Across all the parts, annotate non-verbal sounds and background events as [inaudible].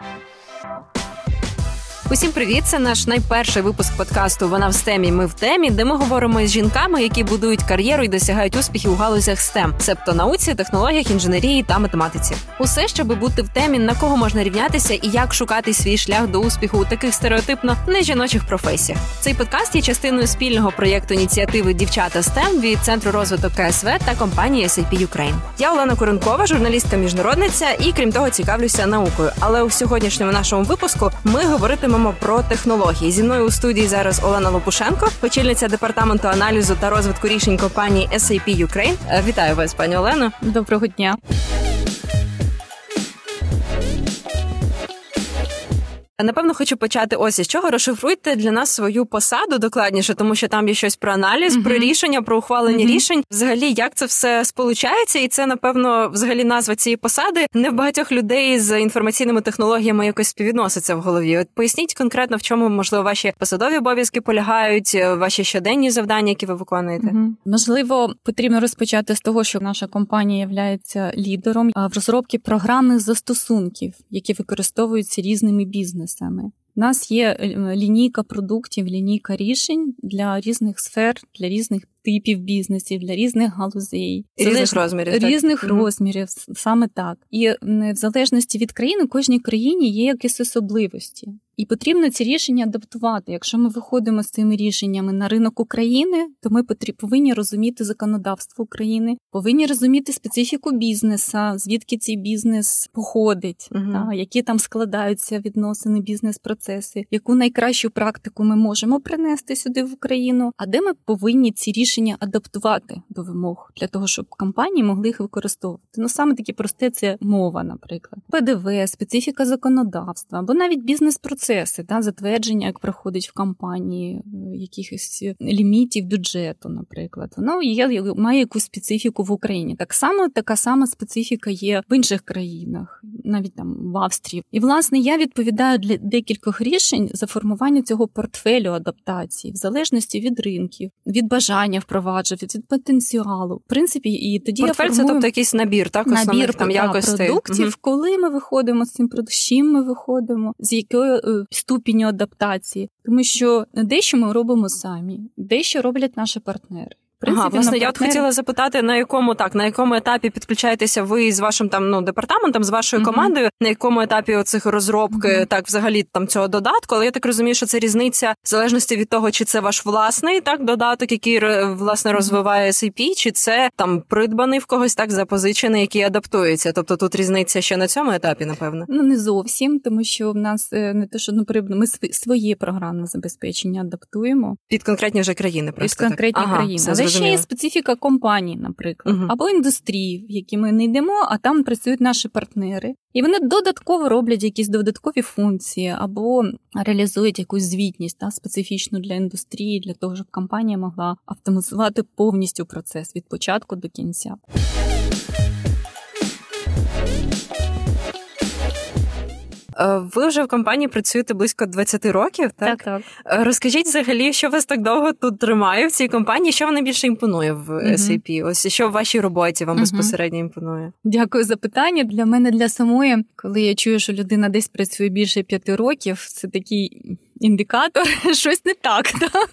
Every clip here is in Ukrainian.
Thank you. Усім привіт! Це наш найперший випуск подкасту Вона в стемі. Ми в темі, де ми говоримо з жінками, які будують кар'єру і досягають успіхів у галузях STEM, себто науці, технологіях, інженерії та математиці. Усе, щоб бути в темі, на кого можна рівнятися і як шукати свій шлях до успіху у таких стереотипно нежіночих професіях. Цей подкаст є частиною спільного проєкту ініціативи Дівчата STEM від центру розвиток КСВ та компанії SAP Ukraine. Я Олена Коренкова, журналістка міжнародниця, і крім того, цікавлюся наукою. Але у сьогоднішньому нашому випуску ми говоритимемо говоримо про технології. Зі мною у студії зараз Олена Лопушенко, очільниця департаменту аналізу та розвитку рішень компанії SAP Ukraine. Е, вітаю вас, пані Олено. Доброго дня. Напевно, хочу почати ось із чого розшифруйте для нас свою посаду докладніше, тому що там є щось про аналіз, uh-huh. про рішення, про ухвалення uh-huh. рішень. Взагалі, як це все сполучається, і це напевно взагалі назва цієї посади не в багатьох людей з інформаційними технологіями якось співвідноситься в голові. От поясніть конкретно, в чому можливо ваші посадові обов'язки полягають, ваші щоденні завдання, які ви виконуєте. Uh-huh. Можливо, потрібно розпочати з того, що наша компанія є лідером в розробці програмних застосунків, які використовуються різними бізнесами бізнесами. У нас є е, лінійка продуктів, лінійка рішень для різних сфер, для різних типів бізнесів, для різних галузей, різних розмірів різних так? розмірів, саме так. І в залежності від країни, кожній країні є якісь особливості. І потрібно ці рішення адаптувати. Якщо ми виходимо з цими рішеннями на ринок України, то ми повинні розуміти законодавство України, повинні розуміти специфіку бізнеса, звідки цей бізнес походить, угу. та, які там складаються відносини, бізнес-процеси, яку найкращу практику ми можемо принести сюди в Україну, а де ми повинні ці рішення адаптувати до вимог для того, щоб компанії могли їх використовувати. Ну саме такі просте це мова, наприклад, ПДВ, специфіка законодавства або навіть бізнес-процес процеси, да, затвердження, як проходить в компанії, е, якихось лімітів бюджету, наприклад, воно є має якусь специфіку в Україні. Так само така сама специфіка є в інших країнах, навіть там в Австрії. І власне я відповідаю для декількох рішень за формування цього портфелю адаптації, в залежності від ринків, від бажання впроваджувати, від потенціалу. В принципі, і тоді Портфель я формую... це тобто якийсь набір, так набір там якостей. продуктів, угу. коли ми виходимо з цим продуктом, чим ми виходимо, з якою е, ступінню адаптації, тому що дещо ми робимо самі, дещо роблять наші партнери принципі, ага, власне, я от хотіла запитати, на якому так, на якому етапі підключаєтеся ви з вашим там ну департаментом, з вашою командою, на якому етапі оцих розробки, uh-huh. так взагалі там цього додатку. Але я так розумію, що це різниця в залежності від того, чи це ваш власний так додаток, який власне розвиває SAP, чи це там придбаний в когось так запозичений, який адаптується. Тобто тут різниця ще на цьому етапі, напевно. Ну не зовсім, тому що в нас е, не те, що ну придбано, ми своє програмне забезпечення адаптуємо під конкретні вже країни. Просто під конкретні так. країни. Але ще є специфіка компанії, наприклад, угу. або індустрії, в які ми не йдемо, а там працюють наші партнери. І вони додатково роблять якісь додаткові функції або реалізують якусь звітність та специфічну для індустрії, для того, щоб компанія могла автоматизувати повністю процес від початку до кінця. Ви вже в компанії працюєте близько 20 років, так? Так, так. Е, розкажіть взагалі, що вас так довго тут тримає в цій компанії, що вам найбільше імпонує в SAP? Ось що в вашій роботі вам безпосередньо імпонує? Дякую за питання. Для мене для самої, коли я чую, що людина десь працює більше п'яти років, це такий індикатор, [laughs] щось не так. так?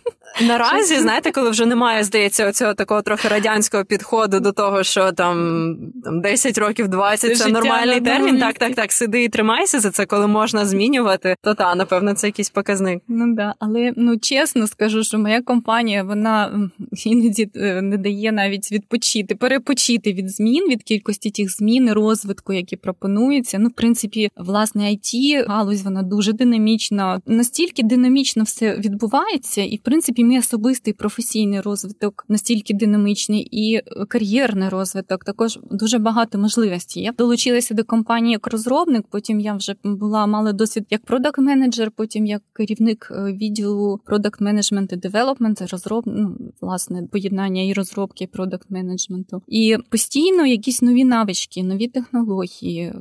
Наразі, знаєте, коли вже немає, здається, оцього такого трохи радянського підходу до того, що там там 10 років, 20 це, це нормальний термін. Так, так, так, сиди і тримайся за це, коли можна змінювати, то та, напевно, це якийсь показник. Ну да, але ну чесно скажу, що моя компанія вона іноді е, не дає навіть відпочити, перепочити від змін, від кількості тих змін, розвитку, які пропонуються. Ну, в принципі, власне, it галузь вона дуже динамічна, настільки динамічно все відбувається, і в принципі мій особистий професійний розвиток настільки динамічний і кар'єрний розвиток. Також дуже багато можливостей. Я долучилася до компанії як розробник. Потім я вже була мала досвід як продакт менеджер потім як керівник е, відділу продакт менеджмент і девелопмент, розроб... ну, власне поєднання і розробки і продакт менеджменту. І постійно якісь нові навички, нові технології.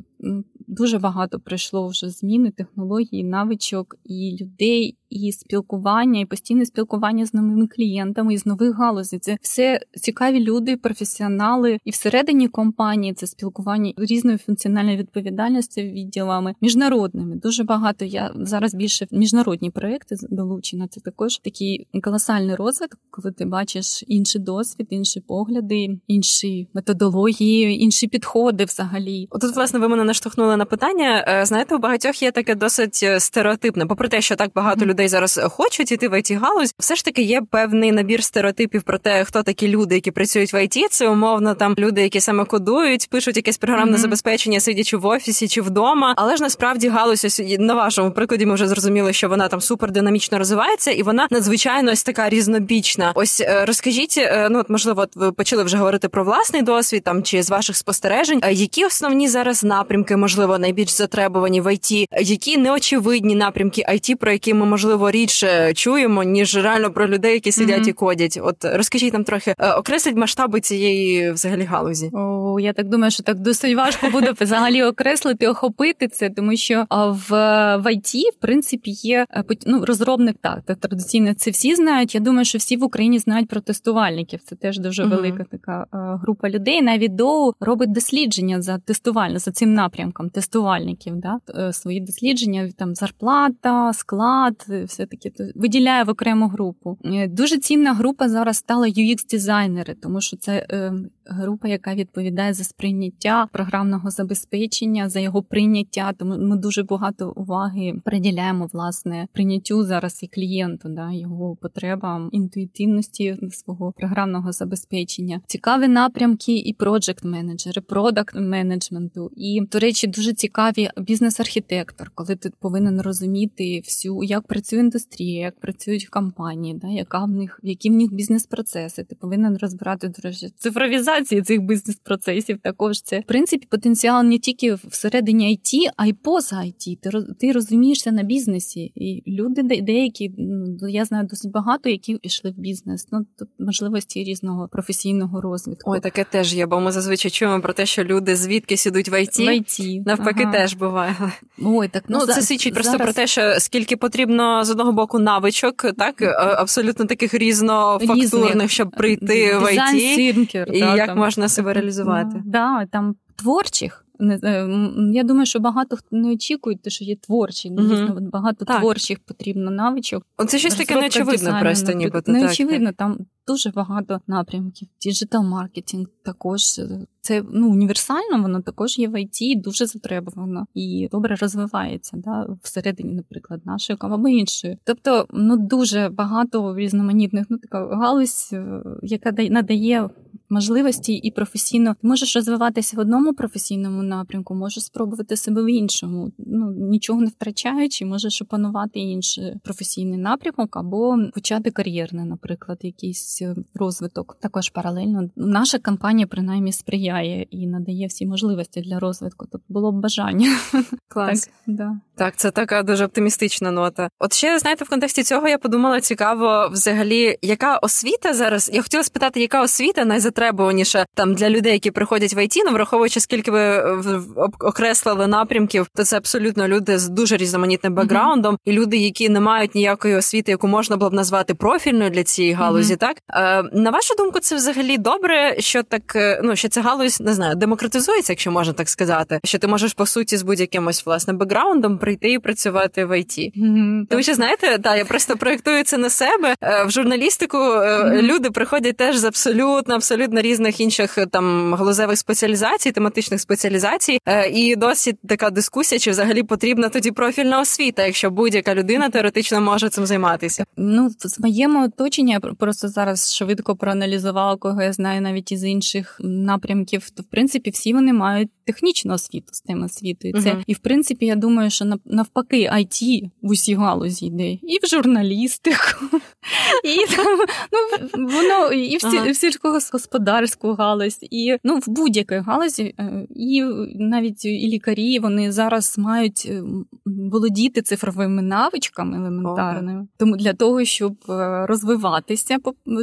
Дуже багато прийшло вже зміни технологій, навичок і людей і спілкування, і постійне спілкування з новими клієнтами і з нових галузей. Це все цікаві люди, професіонали, і всередині компанії це спілкування різною функціональною відповідальністю відділами міжнародними. Дуже багато я зараз більше в міжнародні проекти долучена. Це також такий колосальний розвиток, коли ти бачиш інший досвід, інші погляди, інші методології, інші підходи взагалі. Тут, власне, ви мене наштовхнули на питання. Е, знаєте, у багатьох є таке досить е, стереотипне, попри те, що так багато mm-hmm. Людей зараз хочуть іти в it галузь, все ж таки є певний набір стереотипів про те, хто такі люди, які працюють в IT. Це умовно там люди, які саме кодують, пишуть якесь програмне mm-hmm. забезпечення, сидячи в офісі чи вдома. Але ж насправді галузь ось на вашому прикладі ми вже зрозуміли, що вона там супер динамічно розвивається, і вона надзвичайно ось така різнобічна. Ось е, розкажіть, ну от можливо, от ви почали вже говорити про власний досвід там чи з ваших спостережень, які основні зараз напрямки, можливо, найбільш затребувані в IT, які неочевидні напрямки IT, про які ми можливо рідше чуємо, ніж реально про людей, які сидять mm-hmm. і кодять. От розкажіть нам трохи е, окресліть масштаби цієї взагалі галузі. О, я так думаю, що так досить важко буде взагалі окреслити, охопити це, тому що в в IT, в принципі, є е, ну, розробник так, так традиційно це всі знають. Я думаю, що всі в Україні знають про тестувальників. Це теж дуже mm-hmm. велика така е, група людей. Навіть до робить дослідження за тестувальне за цим напрямком тестувальників. Да? Свої дослідження там зарплата, склад, все таки виділяє в окрему групу. Е, дуже цінна група зараз стала UX-дизайнери, тому що це е, група, яка відповідає за сприйняття програмного забезпечення, за його прийняття. Тому ми дуже багато уваги приділяємо власне прийняттю зараз і клієнту, да, його потребам, інтуїтивності свого програмного забезпечення. Цікаві напрямки і проджект менеджери, продакт менеджменту. І до речі, дуже цікаві бізнес-архітектор, коли ти повинен розуміти всю, як працює індустрія, як працюють компанії, да, яка в них які в них бізнес-процеси. Ти повинен розбирати до речі, цифровізації цих бізнес-процесів. Також це в принципі потенціал не тільки всередині IT, а й поза IT. Ти ти розумієшся на бізнесі, і люди деякі ну я знаю досить багато, які пішли в бізнес. Ну тут можливості різного професійного розвитку. Ой, таке теж є, бо ми зазвичай чуємо про те, що люди звідки сідуть в IT, в IT. навпаки, ага. теж буває. Ой, так ну, ну це свідчить зараз... просто про те, що скільки потрібно з одного боку навичок, так абсолютно таких різнофактурних, щоб прийти в IT, і як там, можна себе реалізувати. Да, там творчих. Е, я думаю, що багато хто не очікує, що є творчі. Дійсно, Багато так. творчих потрібно навичок. Це щось таке неочевидне просто ніби. Неочевидно, там дуже багато напрямків. Digital маркетинг також е, це ну універсально, воно також є в ІТ, дуже затребувано і добре розвивається да, всередині, наприклад, нашої або іншої. Тобто, ну дуже багато різноманітних, ну така галузь, е, яка надає можливості і професійно ти можеш розвиватися в одному професійному напрямку, можеш спробувати себе в іншому. Ну нічого не втрачаючи, можеш опанувати інший професійний напрямок або почати кар'єрний, наприклад, якийсь е, розвиток. Також паралельно наша компанія принаймні сприяє і надає всі можливості для розвитку. Тобто було б бажання. [laughs] Клас. Так, да. так, це така дуже оптимістична нота. От ще знаєте, в контексті цього я подумала цікаво, взагалі, яка освіта зараз. Я хотіла спитати, яка освіта найзатриманіша найзатребуваніше там для людей, які приходять в ІТ, ну враховуючи, скільки ви е, окреслили напрямків, то це абсолютно люди з дуже різноманітним бекграундом, mm-hmm. і люди, які не мають ніякої освіти, яку можна було б назвати профільною для цієї галузі. Mm-hmm. Так на вашу думку, це взагалі добре, що так е, ну що ця галузь не знаю, демократизується, якщо можна так сказати. Що ти можеш по суті з будь-яким ось власне бекграундом прийти і працювати в ІТ. Mm-hmm. Тому що знаєте, та я просто проєктую це на себе е, в журналістику. Люди приходять теж з абсолютно абсолютно різних інших е, там галузевих спеціалізацій, тематичних спеціалізацій, е, і досить така дискусія, чи взагалі потрібна тоді профільна освіта, якщо будь-яка людина теоретично може цим займатися. Ну в моєму оточенні просто зараз швидко проаналізувала, кого я знаю навіть із інших напрямків. То в принципі всі вони мають технічну освіту з тим освітою. Це uh-huh. і в принципі я думаю, що навпаки, IT в усій галузі йде і в журналістику, [laughs] і там ну воно і в сільськогосподарстві господарську галузь, і ну в будь-якій галузі, е, і навіть і лікарі вони зараз мають е, володіти цифровими навичками елементарними. Тому для того, щоб е, розвиватися,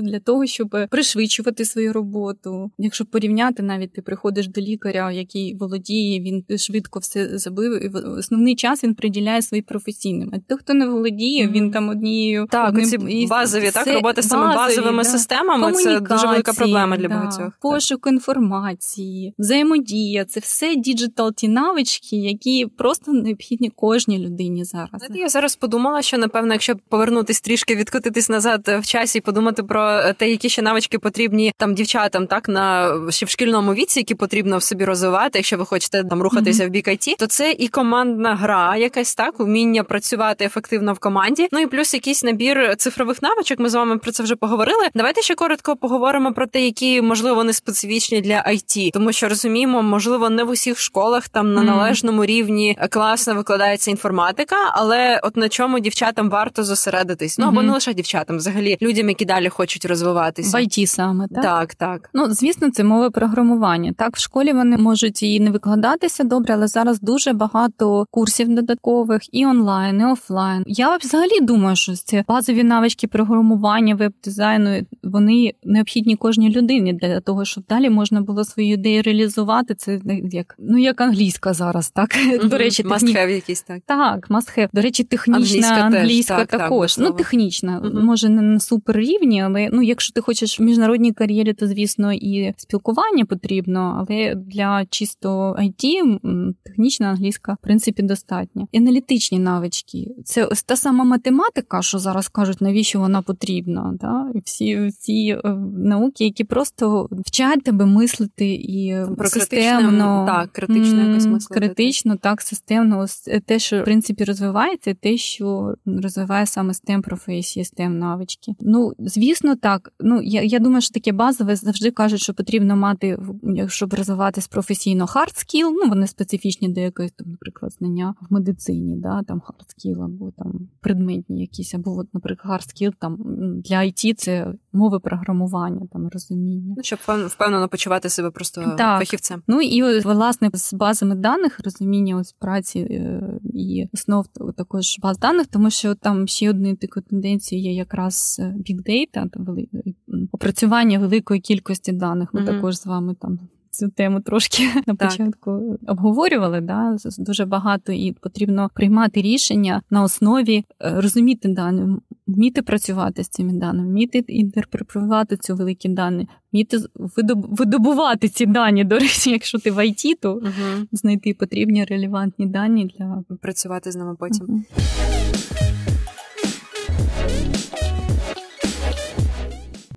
для того, щоб пришвидшувати свою роботу. Якщо порівняти, навіть ти приходиш до лікаря, який володіє, він швидко все забив. І основний час він приділяє своїй професійним. А той, хто не володіє, він там однією так, одним... ці базові так роботи з цими базовими да. системами. Це дуже велика проблема для да. багатьох. Пошук інформації, взаємодія це все digital ті навички, які просто необхідні кожній людині зараз. Я зараз подумала, що напевно, якщо повернутись трішки, відкотитись назад в часі і подумати про те, які ще навички потрібні там дівчатам, так на ще в шкільному віці, які потрібно в собі розвивати, якщо ви хочете там рухатися mm-hmm. в бік IT, то це і командна гра, якась так, уміння працювати ефективно в команді. Ну і плюс якийсь набір цифрових навичок. Ми з вами про це вже поговорили. Давайте ще коротко поговоримо про те, які можливо не специфічні для IT, тому що розуміємо, можливо, не в усіх школах там на належному рівні класно викладається інформатика, але от на чому дівчатам варто зосередитись. Ну або не лише дівчатам, взагалі людям, які далі хочуть розвиватися в IT саме так? так, так. Ну звісно, це мова програмування. Так, в школі вони можуть і не викладатися добре, але зараз дуже багато курсів додаткових і онлайн, і офлайн. Я взагалі думаю, що ці базові навички програмування, веб-дизайну вони необхідні кожній людині для того, щоб далі можна було свою ідею реалізувати. Це як ну як англійська зараз, так mm-hmm. до речі, техні... якийсь так. Так, must have. До речі, технічна англійська, англійська теж, також. Так, ну технічна, mm-hmm. може не на супер рівні, але ну, якщо ти хочеш в міжнародній кар'єрі, то звісно і спілкування потрібно, але для чисто IT технічна англійська в принципі достатня. І аналітичні навички. Це ось та сама математика, що зараз кажуть, навіщо вона потрібна. Да? І всі ці е, науки, які просто вчать тебе мислити і Про системно так, критично якось мислити. критично, так системно. Ось те, що в принципі розвивається, те, що розвиває саме STEM професії, STEM навички. Ну звісно, так. Ну я я думаю, що таке базове завжди кажуть, що потрібно мати щоб розвиватись професійно hard skill, Ну вони специфічні до якоїсь там, наприклад, знання в медицині, да там hard skill або там предметні якісь, або от, наприклад, hard skill там для IT це мови програмування, там розуміння. Ну, щоб впевнено почувати себе просто так. фахівцем. Ну і власне з базами даних розуміння ось праці е, і основ також баз даних, тому що там ще однією такою тенденцією є якраз е, big data, опрацювання великої кількості даних. Ми mm-hmm. також з вами там. Цю тему трошки [laughs] на початку обговорювали. Да? Дуже багато і потрібно приймати рішення на основі е, розуміти дані, вміти працювати з цими даними, вміти інтерпретувати ці великі дані, вміти видобувати ці дані. До речі, якщо ти в IT, то угу. знайти потрібні релевантні дані для працювати з ними потім. Угу.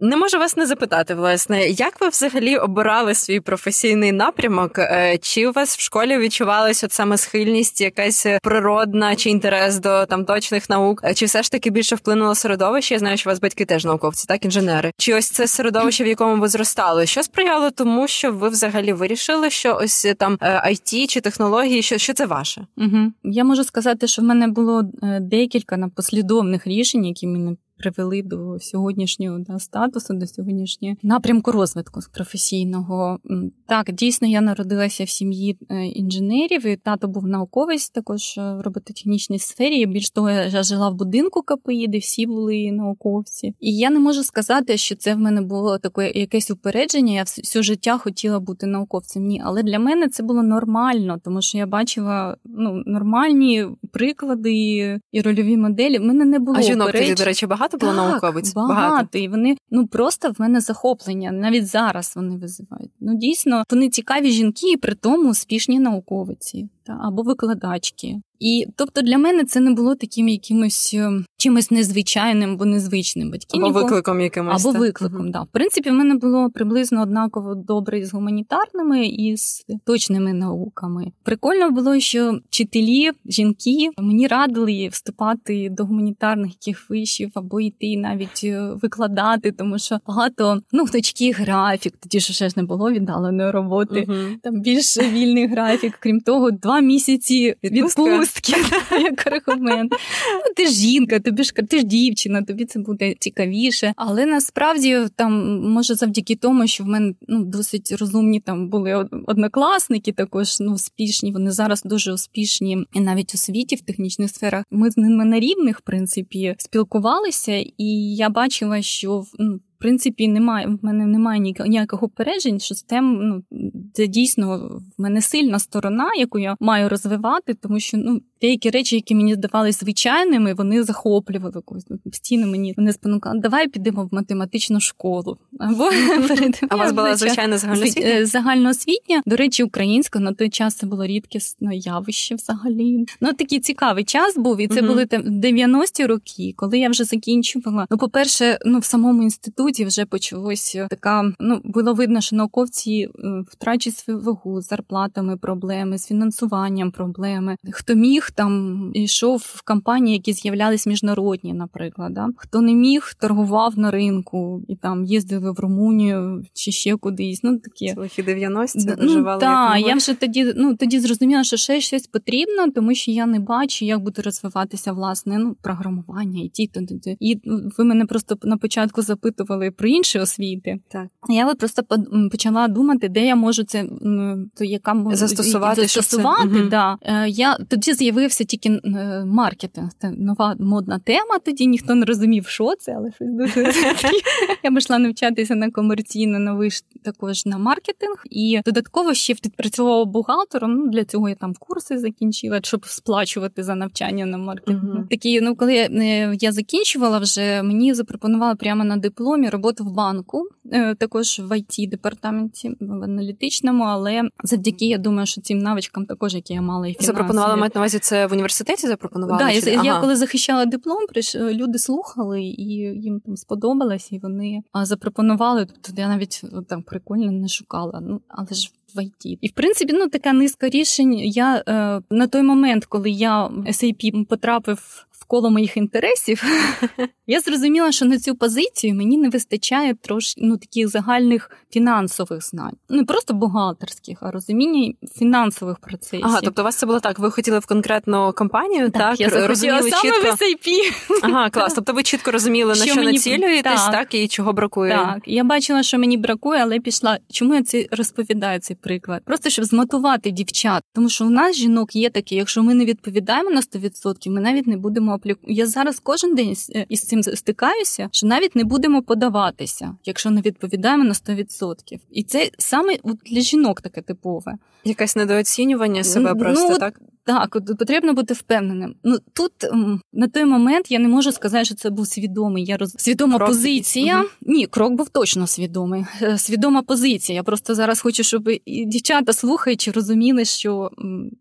Не можу вас не запитати, власне, як ви взагалі обирали свій професійний напрямок? Е, чи у вас в школі відчувалась от саме схильність, якась природна чи інтерес до там точних наук? Чи все ж таки більше вплинуло середовище? Я знаю, що у вас батьки теж науковці, так інженери. Чи ось це середовище, в якому ви зростали? Що сприяло тому, що ви взагалі вирішили, що ось там IT е, чи технології, що що це ваше? Угу. Я можу сказати, що в мене було е, декілька послідовних рішень, які мене привели до сьогоднішнього да, статусу, до сьогоднішнього напрямку розвитку професійного. Так, дійсно, я народилася в сім'ї е, інженерів, і тато був науковець також в робототехнічній сфері. Більш того, я жила в будинку КПІ, де всі були науковці. І я не можу сказати, що це в мене було таке якесь упередження. Я все життя хотіла бути науковцем. Ні, але для мене це було нормально, тому що я бачила ну, нормальні приклади і рольові моделі. В мене не було а жінок тоді, до речі, багато багато було так, науковиць? Багато. багато. І вони ну просто в мене захоплення. Навіть зараз вони визивають. Ну дійсно, вони цікаві жінки, і при тому успішні науковиці та або викладачки. І тобто для мене це не було таким якимось е, чимось незвичайним або незвичним батьків. Або викликом якимось. Або викликом, так. Да. В принципі, в мене було приблизно однаково добре з гуманітарними і з точними науками. Прикольно було, що вчителі, жінки мені радили вступати до гуманітарних яких вишів або йти навіть е, викладати, тому що багато ну точкий графік, тоді ж ще ж не було віддаленої роботи. uh Там більш вільний графік, крім того, два місяці відпустки [laughs] відпустки як аргумент. Ну, Ти ж жінка, тобі ж ти ж дівчина, тобі це буде цікавіше. Але насправді там може завдяки тому, що в мене ну досить розумні там були однокласники, також ну успішні. Вони зараз дуже успішні і навіть у світі в технічних сферах. Ми з ними на рівних в принципі спілкувалися, і я бачила, що ну, принципі немає. В мене немає ніякого упереджень, що STEM, ну це дійсно в мене сильна сторона, яку я маю розвивати, тому що ну деякі речі, які мені здавалися звичайними, вони захоплювали когось. Ну, постійно мені вони спонукали, давай підемо в математичну школу. Або А у вас була звичайна загальноосвітня? Е, загальноосвітня. До речі, українська на той час це було рідкісне явище взагалі. Ну такий цікавий час був, і це були 90-ті роки, коли я вже закінчувала. Ну, по-перше, ну в самому інституті вже почалося така. Ну було видно, що науковці е, втрачать свою вагу з зарплатами, проблеми, з фінансуванням проблеми. Хто міг там йшов в компанії, які з'являлись міжнародні, наприклад. Да? Хто не міг, торгував на ринку і там їздили в Румунію чи ще кудись. Ну такі лихі 90-ті виживали. Так, я вже тоді ну тоді зрозуміла, що ще щось потрібно, тому що я не бачу, як буде розвиватися власне ну програмування і ті, то і ви мене просто на початку запитували про інші освіти. Так я от просто почала думати, де я можу це то яка застосувати застосувати. Це... Да. Е, я тоді з'явився тільки е, маркетинг. Це нова модна тема. Тоді ніхто не розумів, що це, але щось дуже [laughs] я пішла навчатися на комерційно новий також на маркетинг, і додатково ще відпрацювала бухгалтером. Ну для цього я там курси закінчила, щоб сплачувати за навчання на маркетинг. Uh-huh. Такі, ну коли е, я закінчувала, вже мені запропонували прямо на дипломі роботу в банку, е, також в it департаменті в аналітичному, але завдяки я думаю, що цим навичкам також які я мала і фінансові. запропонувала мають на увазі це в університеті. Запропонували? Да, чи... я, ага. я коли захищала диплом, люди слухали і їм там сподобалось, і вони запропонували. Тобто я навіть там прикольно не шукала. Ну але ж в IT. І в принципі, ну така низка рішень. Я е, на той момент, коли я SAP потрапив коло моїх інтересів, [laughs] я зрозуміла, що на цю позицію мені не вистачає трошки ну, таких загальних фінансових знань. Не просто бухгалтерських, а розуміння фінансових процесів. Ага, тобто у вас це було так. Ви хотіли в конкретну компанію, так? так? Я розуміли саме чітко... в SAP. Ага, клас. Тобто ви чітко розуміли, що на що мені... націлюєтесь, так. так, і чого бракує. Так, я бачила, що мені бракує, але пішла. Чому я це розповідаю цей приклад? Просто щоб змотувати дівчат. Тому що у нас жінок є таке, якщо ми не відповідаємо на 100%, ми навіть не будемо апліку. Я зараз кожен день е, із цим стикаюся, що навіть не будемо подаватися, якщо не відповідаємо на 100%. І це саме для жінок таке типове. Якесь недооцінювання себе ну, просто ну, так. Так, потрібно бути впевненим. Ну тут на той момент я не можу сказати, що це був свідомий. Я роз... свідома крок. позиція. Угу. Ні, крок був точно свідомий. Е, свідома позиція. Я просто зараз хочу, щоб і дівчата слухаючи, розуміли, що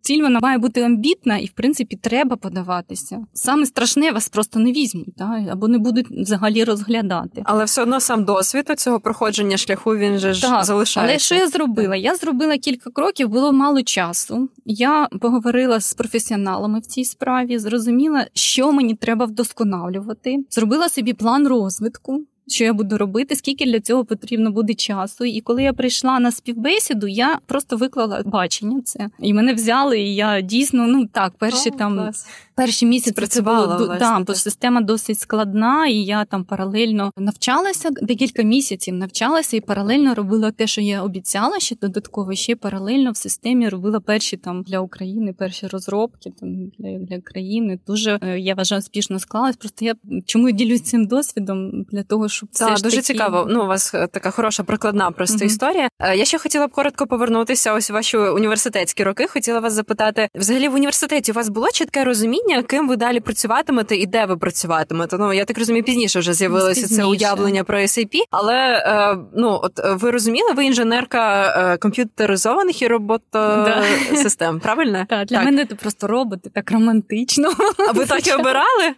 ціль вона має бути амбітна, і в принципі треба подаватися. Саме страшне вас просто не візьмуть, так? або не будуть взагалі розглядати. Але все одно сам досвід цього проходження шляху він же ж залишається. Але що я зробила? Я зробила кілька кроків, було мало часу. Я поговорила з професіоналами в цій справі, зрозуміла, що мені треба вдосконалювати, зробила собі план розвитку що я буду робити, скільки для цього потрібно буде часу. І коли я прийшла на співбесіду, я просто виклала бачення це. І мене взяли, і я дійсно, ну так, перші О, там клас. Перші місяці працювала. Це було, да, бо система досить складна, і я там паралельно навчалася декілька місяців, навчалася і паралельно робила те, що я обіцяла, ще додатково ще паралельно в системі робила перші там для України, перші розробки там для, для країни. Дуже е, я вважаю, успішно склалась. Просто я чому ділюсь цим досвідом для того, щоб це дуже таки... цікаво. Ну, у вас е, така хороша прикладна просто uh історія. Е, я ще хотіла б коротко повернутися. Ось ваші університетські роки. Хотіла вас запитати, взагалі в університеті у вас було чітке розуміння, ким ви далі працюватимете і де ви працюватимете? Ну я так розумію, пізніше вже з'явилося пізніше. це уявлення про SAP, але е, ну от ви розуміли, ви інженерка комп'ютеризованих і роботосистем, правильно? [laughs] Так, для мене це просто роботи, так романтично. А ви так і обирали?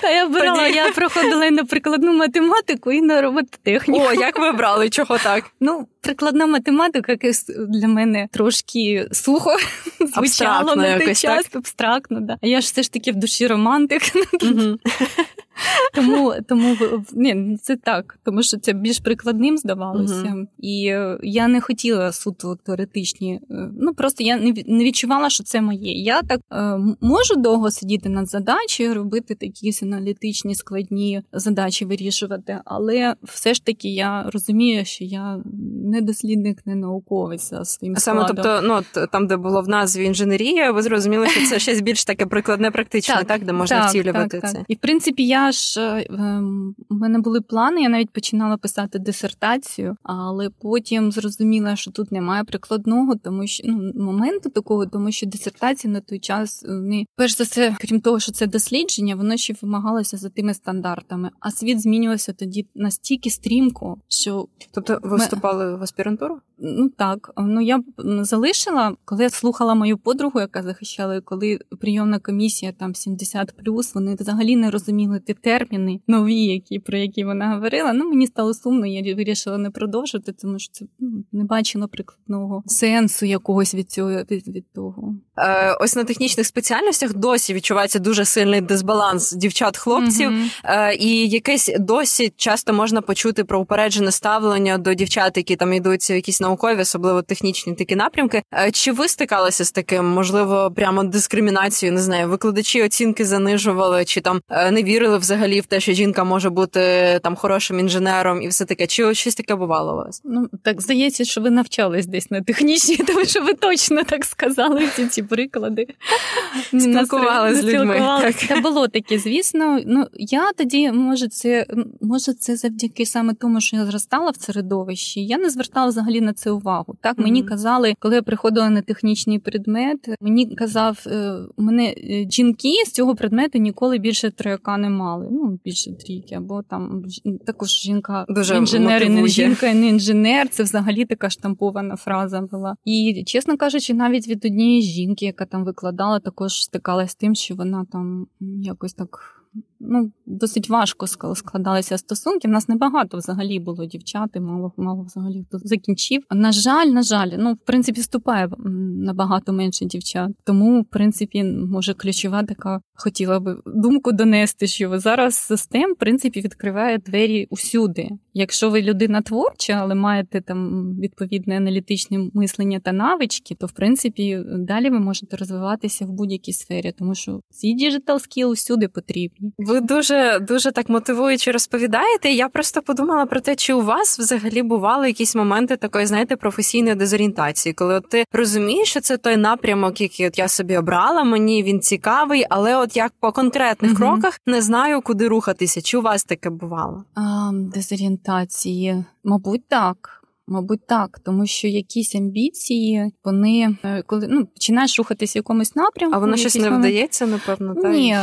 Та я обирала, я проходила і на прикладну математику, і на робототехніку. О, як ви обрали? Чого так? Ну, прикладна математика якось для мене трошки сухо [laughs] звучало на той час, так? абстрактно. Да. А я ж все ж таки в душі романтик. [laughs] [laughs] Тому тому ні, це так, тому що це більш прикладним здавалося. Uh-huh. І е, я не хотіла суто теоретичні. Е, ну просто я не відчувала, що це моє. Я так е, можу довго сидіти над задачею, робити такі аналітичні складні задачі вирішувати, але все ж таки я розумію, що я не дослідник, не науковець за своїм А саме, тобто, ну там, де було в назві інженерія, ви зрозуміли, що це щось більш таке прикладне, практичне, так, так де можна так, втілювати так, це. І в принципі, я ж у ем, мене були плани, я навіть починала писати дисертацію, але потім зрозуміла, що тут немає прикладного, тому що ну моменту такого, тому що дисертація на той час вони перш за все, крім того, що це дослідження, воно ще вимагалося за тими стандартами. А світ змінювався тоді настільки стрімко, що тобто ви вступали в аспірантуру? Ну так, ну я залишила, коли я слухала мою подругу, яка захищала, коли прийомна комісія там 70+, вони взагалі не розуміли ті терміни нові, які про які вона говорила. Ну мені стало сумно, я вирішила не продовжити, тому що це ну, не бачила прикладного сенсу якогось від цього від, від того. Е, Ось на технічних спеціальностях досі відчувається дуже сильний дисбаланс дівчат-хлопців, mm е, і якесь досі часто можна почути про упереджене ставлення до дівчат, які там йдуть якісь наукові, особливо технічні такі напрямки. Е, чи ви стикалися з таким? Можливо, прямо дискримінацією, не знаю, викладачі оцінки занижували, чи там е, не вірили взагалі в те, що жінка може бути там хорошим інженером, і все таке. Чи щось таке бувало у вас? Ну так здається, що ви навчались десь на технічній, [laughs] тому що ви точно так сказали ці ці приклади. Спілкували з людьми. Так. Та було таке, звісно. Ну я тоді, може, це може, це завдяки саме тому, що я зростала в середовищі. Я не звертала взагалі на це увагу. Так мені mm-hmm. казали, коли я приходила на технічний предмет, мені казав, е, мене е, жінки з цього предмету ніколи більше трояка не мали. Ну більше трійки, або там також жінка Дуже інженер, і не жінка, і не інженер. Це взагалі така штампована фраза була. І чесно кажучи, навіть від однієї жінки, яка там викладала, також стикалась з тим, що вона там якось так ну, досить важко складалися стосунки. У нас небагато взагалі було дівчат, і мало мало взагалі хто закінчив. На жаль, на жаль, ну в принципі вступає набагато менше дівчат. Тому, в принципі, може ключова така хотіла би думку донести, що зараз STEM в принципі відкриває двері усюди. Якщо ви людина творча, але маєте там відповідне аналітичне мислення та навички, то в принципі далі ви можете розвиватися в будь-якій сфері, тому що ці digital skills усюди потрібні. Ви дуже дуже так мотивуючи розповідаєте. Я просто подумала про те, чи у вас взагалі бували якісь моменти такої, знаєте, професійної дезорієнтації, коли от ти розумієш, що це той напрямок, який от я собі обрала, мені він цікавий, але от як по конкретних mm кроках не знаю, куди рухатися. Чи у вас таке бувало? А, Дезорієнтації, мабуть, так. Мабуть, так, тому що якісь амбіції, вони е, коли ну починаєш рухатися в якомусь напрямку, а воно щось не момент... вдається, напевно, та ні,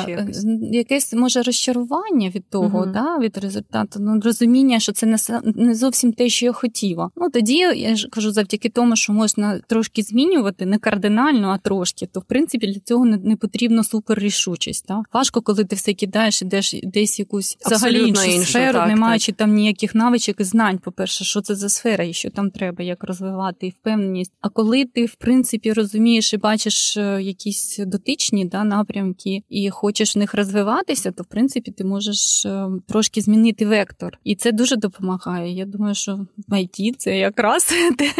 якесь може розчарування від того, uh да, від результату. Ну розуміння, що це не не зовсім те, що я хотіла. Ну тоді я ж кажу, завдяки тому, що можна трошки змінювати, не кардинально, а трошки, то в принципі для цього не, не потрібно суперрішучість. Да? Важко, коли ти все кидаєш, ідеш десь якусь взагалі іншу, сферу, так, не маючи так. там ніяких навичок і знань. По перше, що це за сфера що там треба, як розвивати впевненість. А коли ти, в принципі, розумієш і бачиш е, якісь дотичні да, напрямки і хочеш в них розвиватися, то в принципі ти можеш е, трошки змінити вектор. І це дуже допомагає. Я думаю, що в IT це якраз [laughs] те,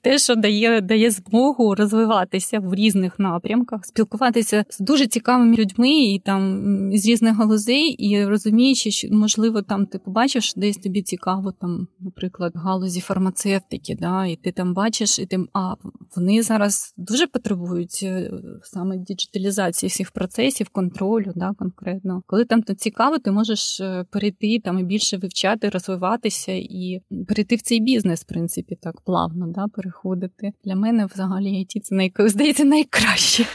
те, що дає дає змогу розвиватися в різних напрямках, спілкуватися з дуже цікавими людьми і там з різних галузей, і розуміючи, що можливо там ти побачиш десь тобі цікаво, там, наприклад, галузі фармацевтики, фармацевтики, да, і ти там бачиш, і ти, а вони зараз дуже потребують е, саме діджиталізації всіх процесів, контролю, да, конкретно. Коли там то цікаво, ти можеш е, перейти там і більше вивчати, розвиватися і перейти в цей бізнес, в принципі, так плавно да, переходити. Для мене взагалі IT це най... здається найкраще.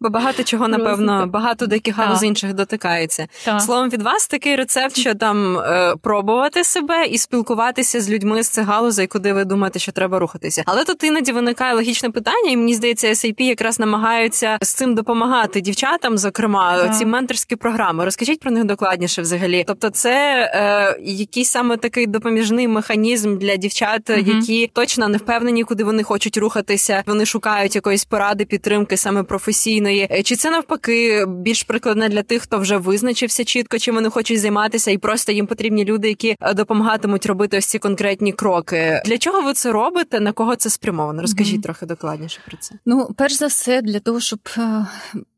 Бо багато чого, напевно, багато деяких галуз інших дотикається. Так. Словом, від вас такий рецепт, що там е, пробувати себе і спілкуватися з людьми з цих галузей, куди ви думаєте, що треба рухатися. Але тут іноді виникає логічне питання, і мені здається, SAP якраз намагаються з цим допомагати дівчатам, зокрема, так. ці менторські програми. Розкажіть про них докладніше взагалі. Тобто, це е, якийсь саме такий допоміжний механізм для дівчат, угу. які точно не впевнені, куди вони хочуть рухатися. Вони шукають якоїсь поради, підтримки саме професійно професійної, е, чи це навпаки більш прикладне для тих, хто вже визначився чітко, чим вони хочуть займатися, і просто їм потрібні люди, які е, допомагатимуть робити ось ці конкретні кроки. Для чого ви це робите? На кого це спрямовано? Розкажіть mm-hmm. трохи докладніше про це. Ну, перш за все, для того, щоб е,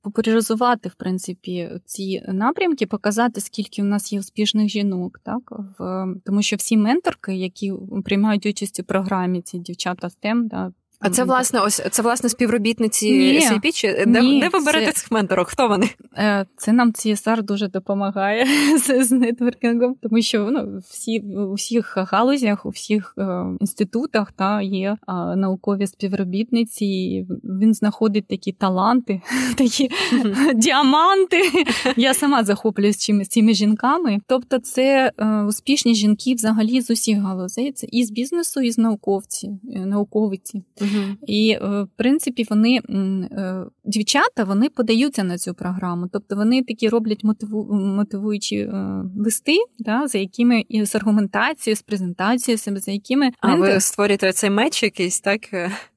популяризувати в принципі ці напрямки, показати, скільки у нас є успішних жінок, так в тому, що всі менторки, які приймають участь у програмі, ці дівчата STEM, да, А це власне ось це власне співробітниці Ні. SAP? Чи де, Ні, де ви берете цих менторок? Хто вони? Е, це нам CSR дуже допомагає [laughs] з, з нетворкінгом, тому що ну всі у всіх галузях, у всіх е, інститутах та є е, наукові співробітниці. і Він знаходить такі таланти, [laughs] такі [laughs] діаманти. Я сама захоплююсь чимось цими жінками. Тобто, це е, успішні жінки взагалі з усіх галузей. Це і з бізнесу, і з науковці, е, І е, в принципі вони е, дівчата вони подаються на цю програму, тобто вони такі роблять мотиву, мотивуючі е, листи, да, за якими і з аргументацією, з презентацією за якими а ви створюєте цей меч якийсь, так?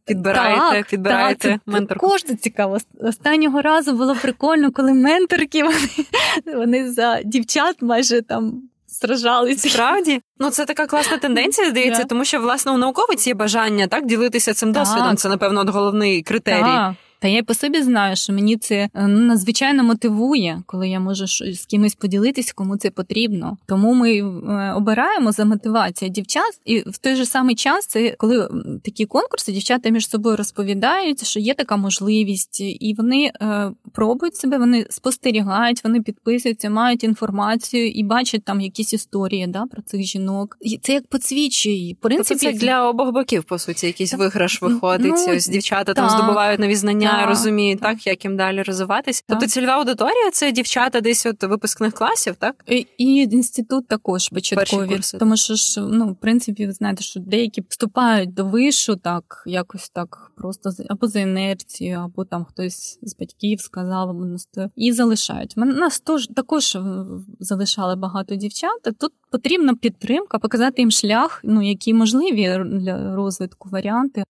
Підбираєте, так, підбираєте так, менторку. Кожне цікаво. Останнього разу було прикольно, коли менторки [laughs] вони, вони за дівчат майже там стражалися. Справді, ну це така класна тенденція, здається, тому що власне у науковиць є бажання так ділитися цим досвідом. Це напевно головний критерій. Та я по собі знаю, що мені це е, ну, надзвичайно мотивує, коли я можу з кимось поділитися, кому це потрібно. Тому ми е, обираємо за мотивацію дівчат, і в той же самий час це коли такі конкурси дівчата між собою розповідають, що є така можливість, і вони е, пробують себе, вони спостерігають, вони підписуються, мають інформацію і бачать там якісь історії да, про цих жінок. І Це як підсвічує. В принципі, це для обох боків, по суті, якийсь виграш виходить. Ну, Ось дівчата так. там здобувають нові знання да, розуміють, так. так як їм далі розвиватись. Тобто цільова аудиторія це дівчата десь от випускних класів, так і, і інститут також початкові, тому що ж ну в принципі, ви знаєте, що деякі вступають до вишу, так якось так просто або за інерцією, або там хтось з батьків сказав, і залишають. Нас тож також залишали багато дівчат. Тут потрібна підтримка, показати їм шлях, ну які можливі для розвитку варіанти.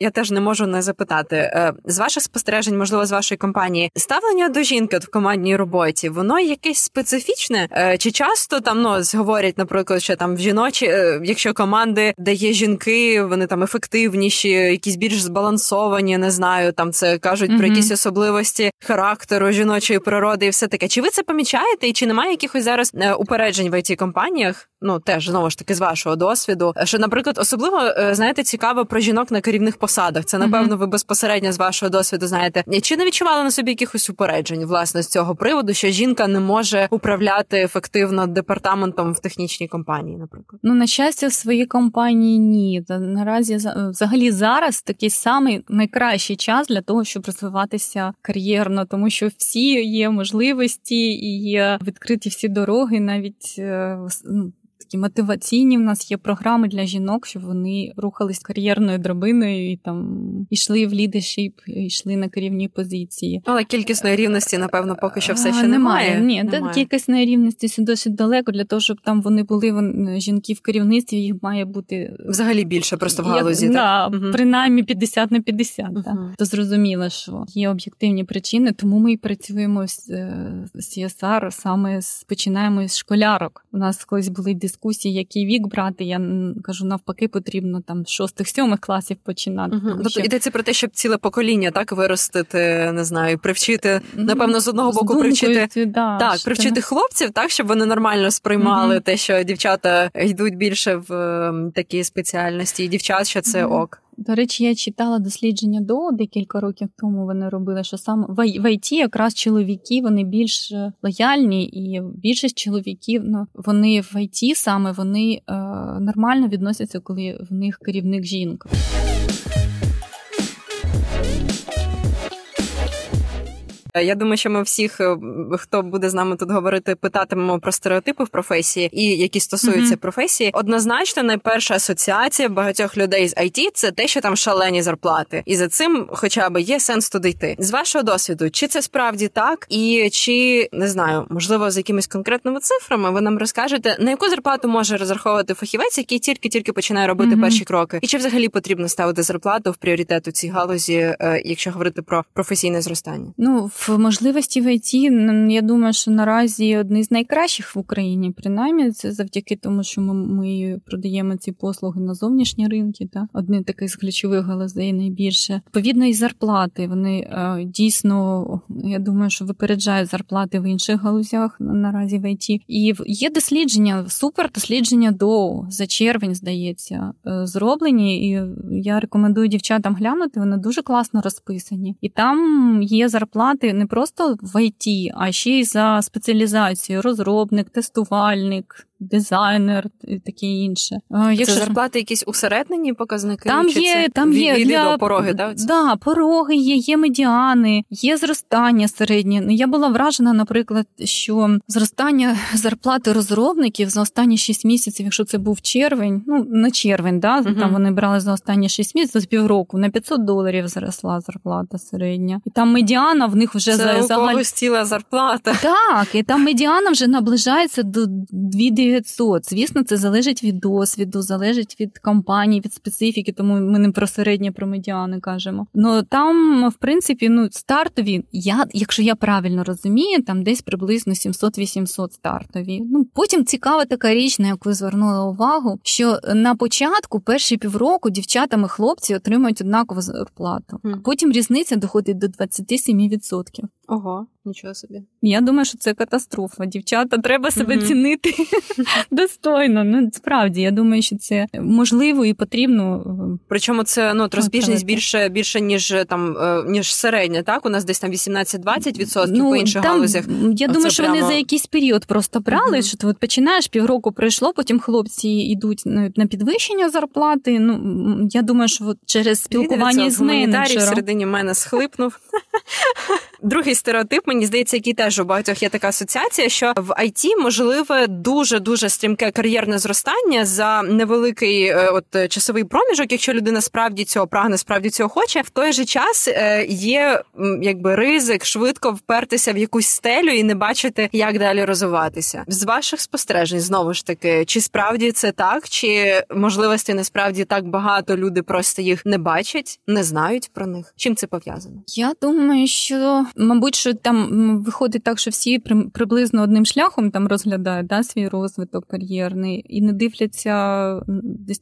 Я теж не можу не запитати е, з ваших спостережень, можливо, з вашої компанії, ставлення до жінки в командній роботі, воно якесь специфічне? Е, чи часто там ну говорять, наприклад, що там в жіночі, е, якщо команди, де є жінки, вони там ефективніші, якісь більш збалансовані, не знаю, там це кажуть mm-hmm. про якісь особливості характеру жіночої природи, і все таке. Чи ви це помічаєте? І чи немає якихось зараз упереджень в it компаніях? Ну теж знову ж таки з вашого досвіду, що, наприклад, особливо знаєте, цікаво про жінок на керівних посадах. Це напевно ви безпосередньо з вашого досвіду знаєте. Чи не відчували на собі якихось упереджень власне з цього приводу, що жінка не може управляти ефективно департаментом в технічній компанії? Наприклад, ну на щастя, в своїй компанії ні. Наразі взагалі зараз такий самий найкращий час для того, щоб розвиватися кар'єрно, тому що всі є можливості і є відкриті всі дороги, навіть е, ну, такі мотиваційні в нас є програми для жінок, щоб вони рухались кар'єрною драбиною і там йшли в лідершіп, йшли на керівні позиції. Але кількісної рівності, напевно, поки що все ще а, немає. немає. Ні, немає. кількісної рівності досить далеко для того, щоб там вони були вони, жінки в керівництві. Їх має бути взагалі більше просто в галузі. Як, так? Да, угу. Принаймні 50 на 50. Угу. Так. То зрозуміло, що є об'єктивні причини, тому ми і працюємо з CSR саме з починаємо з школярок. У нас колись були дискусії дискусії, який вік брати. Я кажу, навпаки, потрібно там шостих, сьомих класів починати. Угу. Тобто що... йдеться про те, щоб ціле покоління так виростити, не знаю, привчити, напевно, з одного боку, з привчити да, так, привчити ти... хлопців, так, щоб вони нормально сприймали угу. те, що дівчата йдуть більше в такі спеціальності, і дівчат, що це угу. ок. До речі, я читала дослідження до декілька років тому. Вони робили, що саме в ІТ якраз чоловіки вони більш е, лояльні, і більшість чоловіків ну вони в ІТ саме вони е, нормально відносяться, коли в них керівник жінка. Я думаю, що ми всіх, е, хто буде з нами тут говорити, питатимемо про стереотипи в професії і які стосуються mm-hmm. професії. Однозначно, найперша асоціація багатьох людей з IT – це те, що там шалені зарплати, і за цим, хоча б є сенс туди йти. З вашого досвіду, чи це справді так, і чи не знаю, можливо, з якимись конкретними цифрами ви нам розкажете, на яку зарплату може розраховувати фахівець, який тільки-тільки починає робити mm-hmm. перші кроки, і чи взагалі потрібно ставити зарплату в пріоритет у цій галузі, е, якщо говорити про професійне зростання? Ну в можливості в ІТ, я думаю, що наразі одні з найкращих в Україні, принаймні, це завдяки тому, що ми, ми продаємо ці послуги на зовнішні ринки. Та одні таких з ключових галузей найбільше. Відповідно, і зарплати вони е, дійсно, я думаю, що випереджають зарплати в інших галузях наразі в ІТ. І є дослідження, супер дослідження до за червень, здається, е, зроблені. І я рекомендую дівчатам глянути. Вони дуже класно розписані, і там є зарплати не просто в ІТ, а ще й за спеціалізацією: розробник, тестувальник дизайнер і таке інше. Якщо Це зарплати якісь усереднені показники? Там чи є це там є від, для... до пороги, да? Да, пороги є, є медіани, є зростання середнє. Ну я була вражена, наприклад, що зростання [laughs] зарплати розробників за останні 6 місяців, якщо це був червень, ну не червень, да uh там вони брали за останні 6 місяців з півроку на 500 доларів зросла зарплата середня, і там медіана в них вже це за ціла зарплата. Так, і там медіана вже наближається до 2 900. Звісно, це залежить від досвіду, залежить від компанії, від специфіки, тому ми не про середнє про медіани кажемо. Ну там, в принципі, ну стартові, я, якщо я правильно розумію, там десь приблизно 700-800 стартові. Ну потім цікава така річ, на яку звернула увагу, що на початку, перші півроку, дівчатам і хлопці отримують однакову зарплату, а потім різниця доходить до 27%. Ого, нічого собі. Я думаю, що це катастрофа. Дівчата, треба себе mm-hmm. цінити [laughs] достойно. Ну справді, я думаю, що це можливо і потрібно. Е, Причому це ну розбіжність більше більше ніж там е, ніж середня. Так у нас десь там 18-20% ну, по інших там, галузях. Я думаю, що прямо... вони за якийсь період просто брали. Mm-hmm. Що ти от починаєш півроку пройшло, потім хлопці йдуть на підвищення зарплати. Ну я думаю, що от через спілкування з менеджером. в середині мене схлипнув. [laughs] Другий стереотип, мені здається, який теж у багатьох є така асоціація, що в IT можливе дуже дуже стрімке кар'єрне зростання за невеликий е, от часовий проміжок, якщо людина справді цього прагне, справді цього хоче. В той же час е, є якби ризик швидко впертися в якусь стелю і не бачити, як далі розвиватися. З ваших спостережень знову ж таки, чи справді це так, чи можливості насправді так багато люди просто їх не бачать, не знають про них. Чим це пов'язано? Я думаю, що мабуть, що там виходить так, що всі приблизно одним шляхом там розглядають да, свій розвиток кар'єрний і не дивляться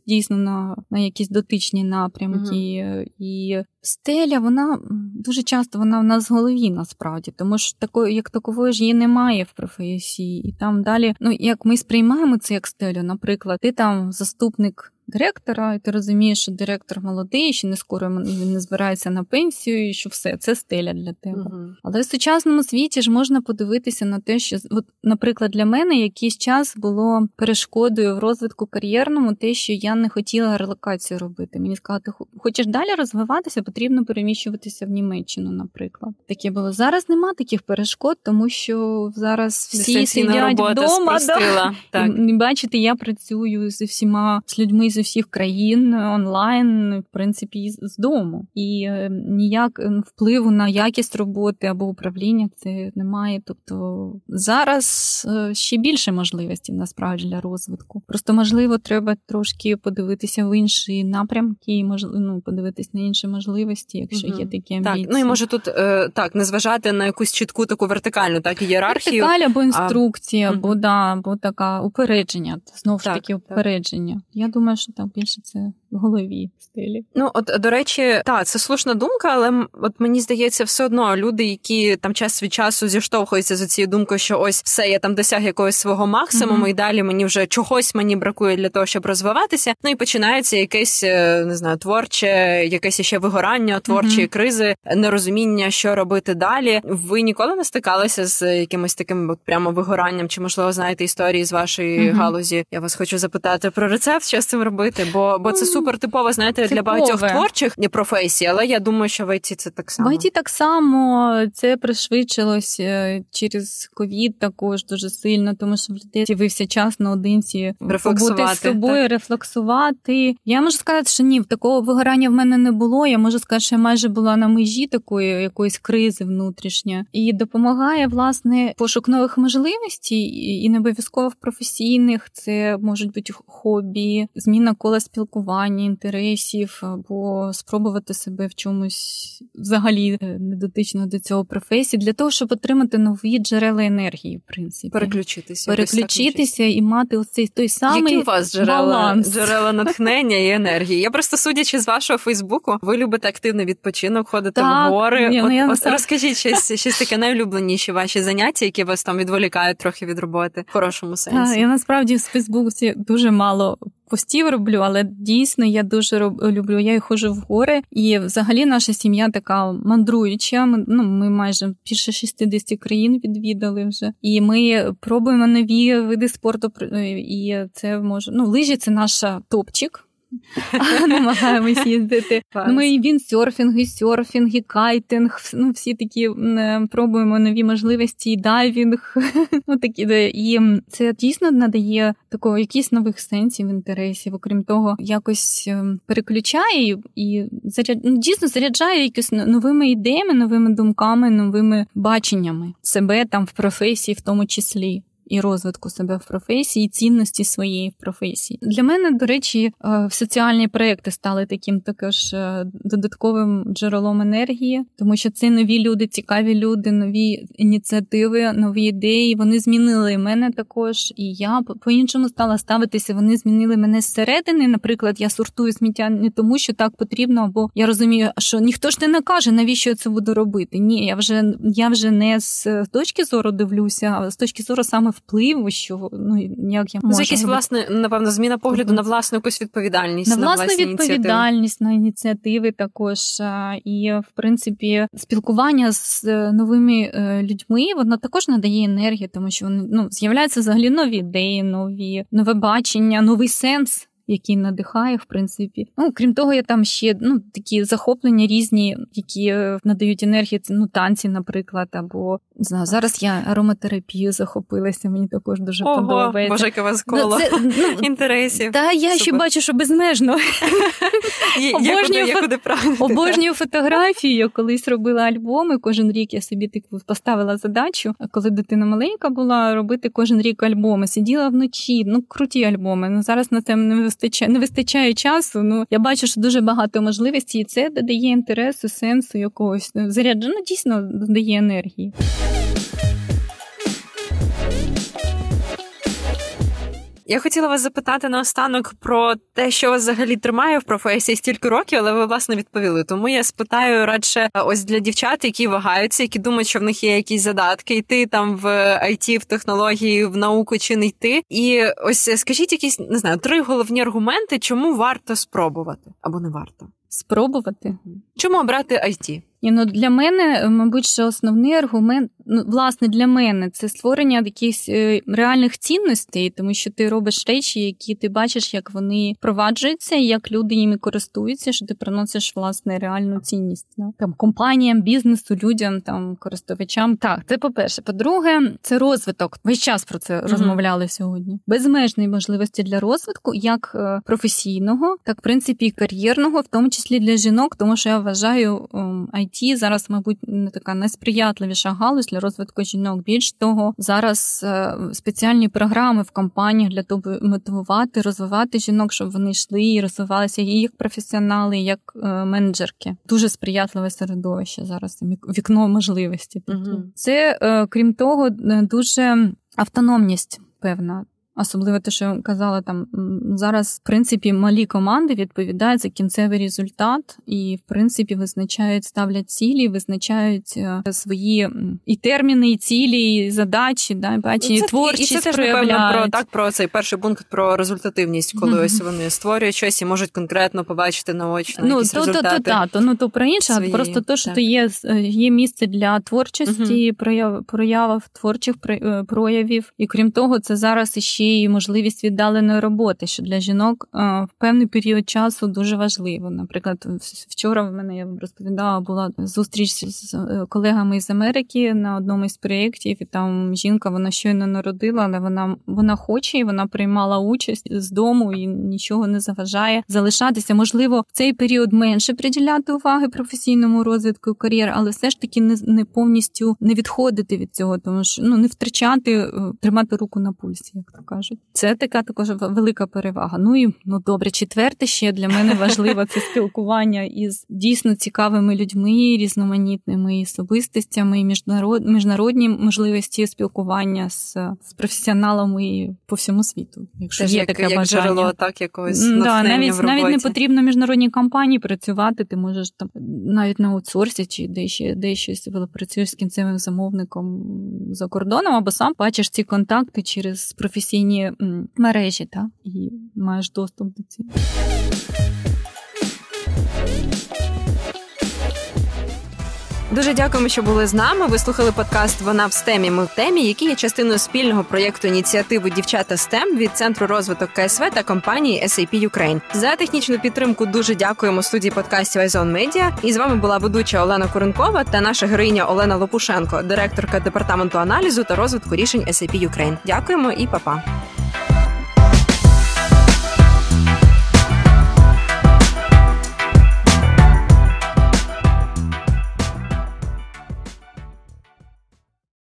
дійсно на на якісь дотичні напрямки. uh І стеля, вона дуже часто вона в нас в голові насправді, тому що такої, як такової ж її немає в професії. І там далі, ну як ми сприймаємо це як стелю, наприклад, ти там заступник директора, і ти розумієш, що директор молодий, що не скоро він не збирається на пенсію, і що все це стеля для тебе. uh Але в сучасному світі ж можна подивитися на те, що от, наприклад, для мене якийсь час було перешкодою в розвитку кар'єрному, те, що я не хотіла релокацію робити. Мені сказали, ти хочеш далі розвиватися, потрібно переміщуватися в Німеччину, наприклад. Таке було зараз. Нема таких перешкод, тому що зараз всі сидять вдома. Да? Так. І, бачите, я працюю з всіма з людьми з усіх країн онлайн, в принципі, з дому. І е, ніяк е, впливу на якість роботи або управління це немає. Тобто зараз е, ще більше можливостей насправді для розвитку. Просто можливо, треба трошки подивитися в інші напрямки, і ну, подивитися на інші можливості, якщо угу. є такі амбіції. Так, ну і може тут так не зважати на якусь чітку таку вертикальну, так ієрархію. Вертикаль або інструкція, а... або да, або така упередження. Знову ж таки, упередження. Я думаю, що так більше це в голові стилі. Ну от до речі, так, це слушна думка, але от мені здається, все одно люди, які там час від часу зіштовхуються з цією думкою, що ось все, я там досяг якогось свого максимуму, mm-hmm. і далі мені вже чогось мені бракує для того, щоб розвиватися. Ну і починається якесь е, не знаю, творче, якесь ще вигорання, творчі mm-hmm. кризи, нерозуміння, що робити далі. Ви ніколи не стикалися з якимось таким от прямо вигоранням? Чи можливо знаєте історії з вашої mm-hmm. галузі? Я вас хочу запитати про рецепт, що з цим робити, бо бо це супер типово, знаєте, Типове. для багатьох творчих професій, але я думаю, що в ІТ це так само. В ІТ так само це пришвидшилось е, через ковід також дуже сильно, тому що в людей з'явився час наодинці побути з собою, так. рефлексувати. Я можу сказати, що ні, такого вигорання в мене не було. Я можу сказати, що я майже була на межі такої якоїсь кризи внутрішньої. і допомагає власне пошук нових можливостей, і не обов'язково професійних це можуть бути хобі, зміна кола спілкування спілкування інтересів, або спробувати себе в чомусь взагалі е, недотично до цього професії, для того, щоб отримати нові джерела енергії, в принципі. Переключитися. Переключитися і мати оцей той самий Які у вас джерела, баланс. джерела натхнення і енергії? Я просто судячи з вашого Фейсбуку, ви любите активний відпочинок, ходите так, в гори. Ні, от, ну, я от, розкажіть щось, щось таке найулюбленіші ваші заняття, які вас там відволікають трохи від роботи в хорошому сенсі. Так, Я насправді в Фейсбуці дуже мало постів роблю, але дійсно я дуже люблю. Я ходжу в гори, і взагалі наша сім'я така мандруюча. Ми, ну, ми майже більше 60 країн відвідали вже, і ми пробуємо нові види спорту. І це може ну лижі це наша топчик. [laughs] намагаємось їздити. Ну, Ми і віндсерфінг, і серфінг, і кайтинг, ну всі такі е, пробуємо нові можливості, і дайвінг. [laughs] ну такі і це дійсно надає такого якісь нових сенсів, інтересів. Окрім того, якось е, переключає і заряд... ну, дійсно заряджає якось новими ідеями, новими думками, новими баченнями себе там в професії, в тому числі і розвитку себе в професії, і цінності своєї в професії. Для мене, до речі, е, соціальні проекти стали таким також е, додатковим джерелом енергії, тому що це нові люди, цікаві люди, нові ініціативи, нові ідеї. Вони змінили мене також, і я по-іншому стала ставитися. Вони змінили мене зсередини. Наприклад, я сортую сміття не тому, що так потрібно, або я розумію, що ніхто ж не накаже, навіщо я це буду робити. Ні, я вже я вже не з точки зору дивлюся, а з точки зору саме впливу, що ну як я можу... Це якісь власне, напевно, зміна погляду на власну якусь відповідальність на, на власну власні відповідальність ініціативи. на ініціативи також. І в принципі спілкування з е, новими е, людьми воно також надає енергію, тому що вони ну з'являються взагалі нові ідеї, нові нове бачення, новий сенс який надихає, в принципі. Ну, крім того, я там ще ну, такі захоплення різні, які е, надають енергію, це ну, танці, наприклад, або не знаю, зараз я ароматерапію захопилася, мені також дуже Ого, подобається. Боже, яке вас коло ну, ну, [laughs] інтересів. Та я Супер. ще бачу, що безмежно. [laughs] Обожнюю фотографію. Я колись робила альбоми. Кожен рік я собі таку поставила задачу, коли дитина маленька була, робити кожен рік альбоми. Сиділа вночі, ну круті альбоми. Ну зараз на це не вистачає, не вистачає часу. Ну я бачу, що дуже багато можливостей, і це додає інтересу, сенсу якогось заряджено, ну, дійсно додає енергії. Я хотіла вас запитати наостанок про те, що вас взагалі тримає в професії стільки років, але ви власне відповіли. Тому я спитаю радше ось для дівчат, які вагаються, які думають, що в них є якісь задатки, йти там в IT, в технології, в науку чи не йти. І ось скажіть якісь не знаю, три головні аргументи, чому варто спробувати або не варто спробувати. Чому обрати IT? І, ну, Для мене, мабуть, що основний аргумент, ну, власне, для мене це створення якихось е, реальних цінностей, тому що ти робиш речі, які ти бачиш, як вони впроваджуються, як люди їми користуються, що ти приносиш власне реальну цінність ну, там компаніям, бізнесу, людям, там користувачам. Так, це по-перше. По-друге, це розвиток. Весь час про це mm-hmm. розмовляли сьогодні. Безмежні можливості для розвитку, як е, професійного, так в принципі і кар'єрного, в тому числі для жінок, тому що я вважаю IT ем, зараз, мабуть, не така найсприятливіша галузь для розвитку жінок. Більш того, зараз е, спеціальні програми в компаніях для того, мотивувати, розвивати жінок, щоб вони йшли і розвивалися і як професіонали, як е, менеджерки. Дуже сприятливе середовище зараз. Вікно можливості. Угу. Це е, крім того, дуже автономність певна. Особливо те, що казала там зараз, в принципі, малі команди відповідають за кінцевий результат, і в принципі визначають, ставлять цілі, визначають е, свої і терміни, і цілі, і задачі, да, бачення, це, творчість і це теж, напевно, про так про цей перший пункт про результативність, коли mm-hmm. ось вони створюють щось і можуть конкретно побачити наочно ну, якісь то, результати. То, то, то, ну то про інше, свої, просто то, що то є є місце для творчості, mm-hmm. прояв прояв творчих е, проявів, і крім того, це зараз іще ще й можливість віддаленої роботи, що для жінок в певний період часу дуже важливо. Наприклад, вчора в мене я розповідала, була зустріч з е, колегами з Америки на одному із проєктів, і там жінка вона щойно народила, але вона вона хоче і вона приймала участь з дому і нічого не заважає залишатися. Можливо, в цей період менше приділяти уваги професійному розвитку кар'єри, але все ж таки не не повністю не відходити від цього, тому що ну не втрачати, е, тримати руку на пульсі, як то кажуть. Це така також велика перевага. Ну і ну добре, четверте ще для мене важливо це спілкування із дійсно цікавими людьми, різноманітними особистостями, міжнарод, міжнародні можливості спілкування з, з професіоналами по всьому світу. Якщо Теж є як, таке як бажання. джерело, так якогось да, навіть в роботі. навіть не потрібно міжнародній компанії працювати. Ти можеш там навіть на аутсорсі чи де ще де щось працюєш з кінцевим замовником за кордоном, або сам бачиш ці контакти через професійні мережі, та і маєш доступ до цього. Дуже дякуємо, що були з нами. Ви слухали подкаст Вона в стемі. Ми в темі, який є частиною спільного проєкту ініціативи Дівчата STEM від центру розвиток КСВ та компанії SAP Ukraine. За технічну підтримку дуже дякуємо студії подкастів iZone Media. І з вами була ведуча Олена Куренкова та наша героїня Олена Лопушенко, директорка департаменту аналізу та розвитку рішень SAP Ukraine. Дякуємо і па-па.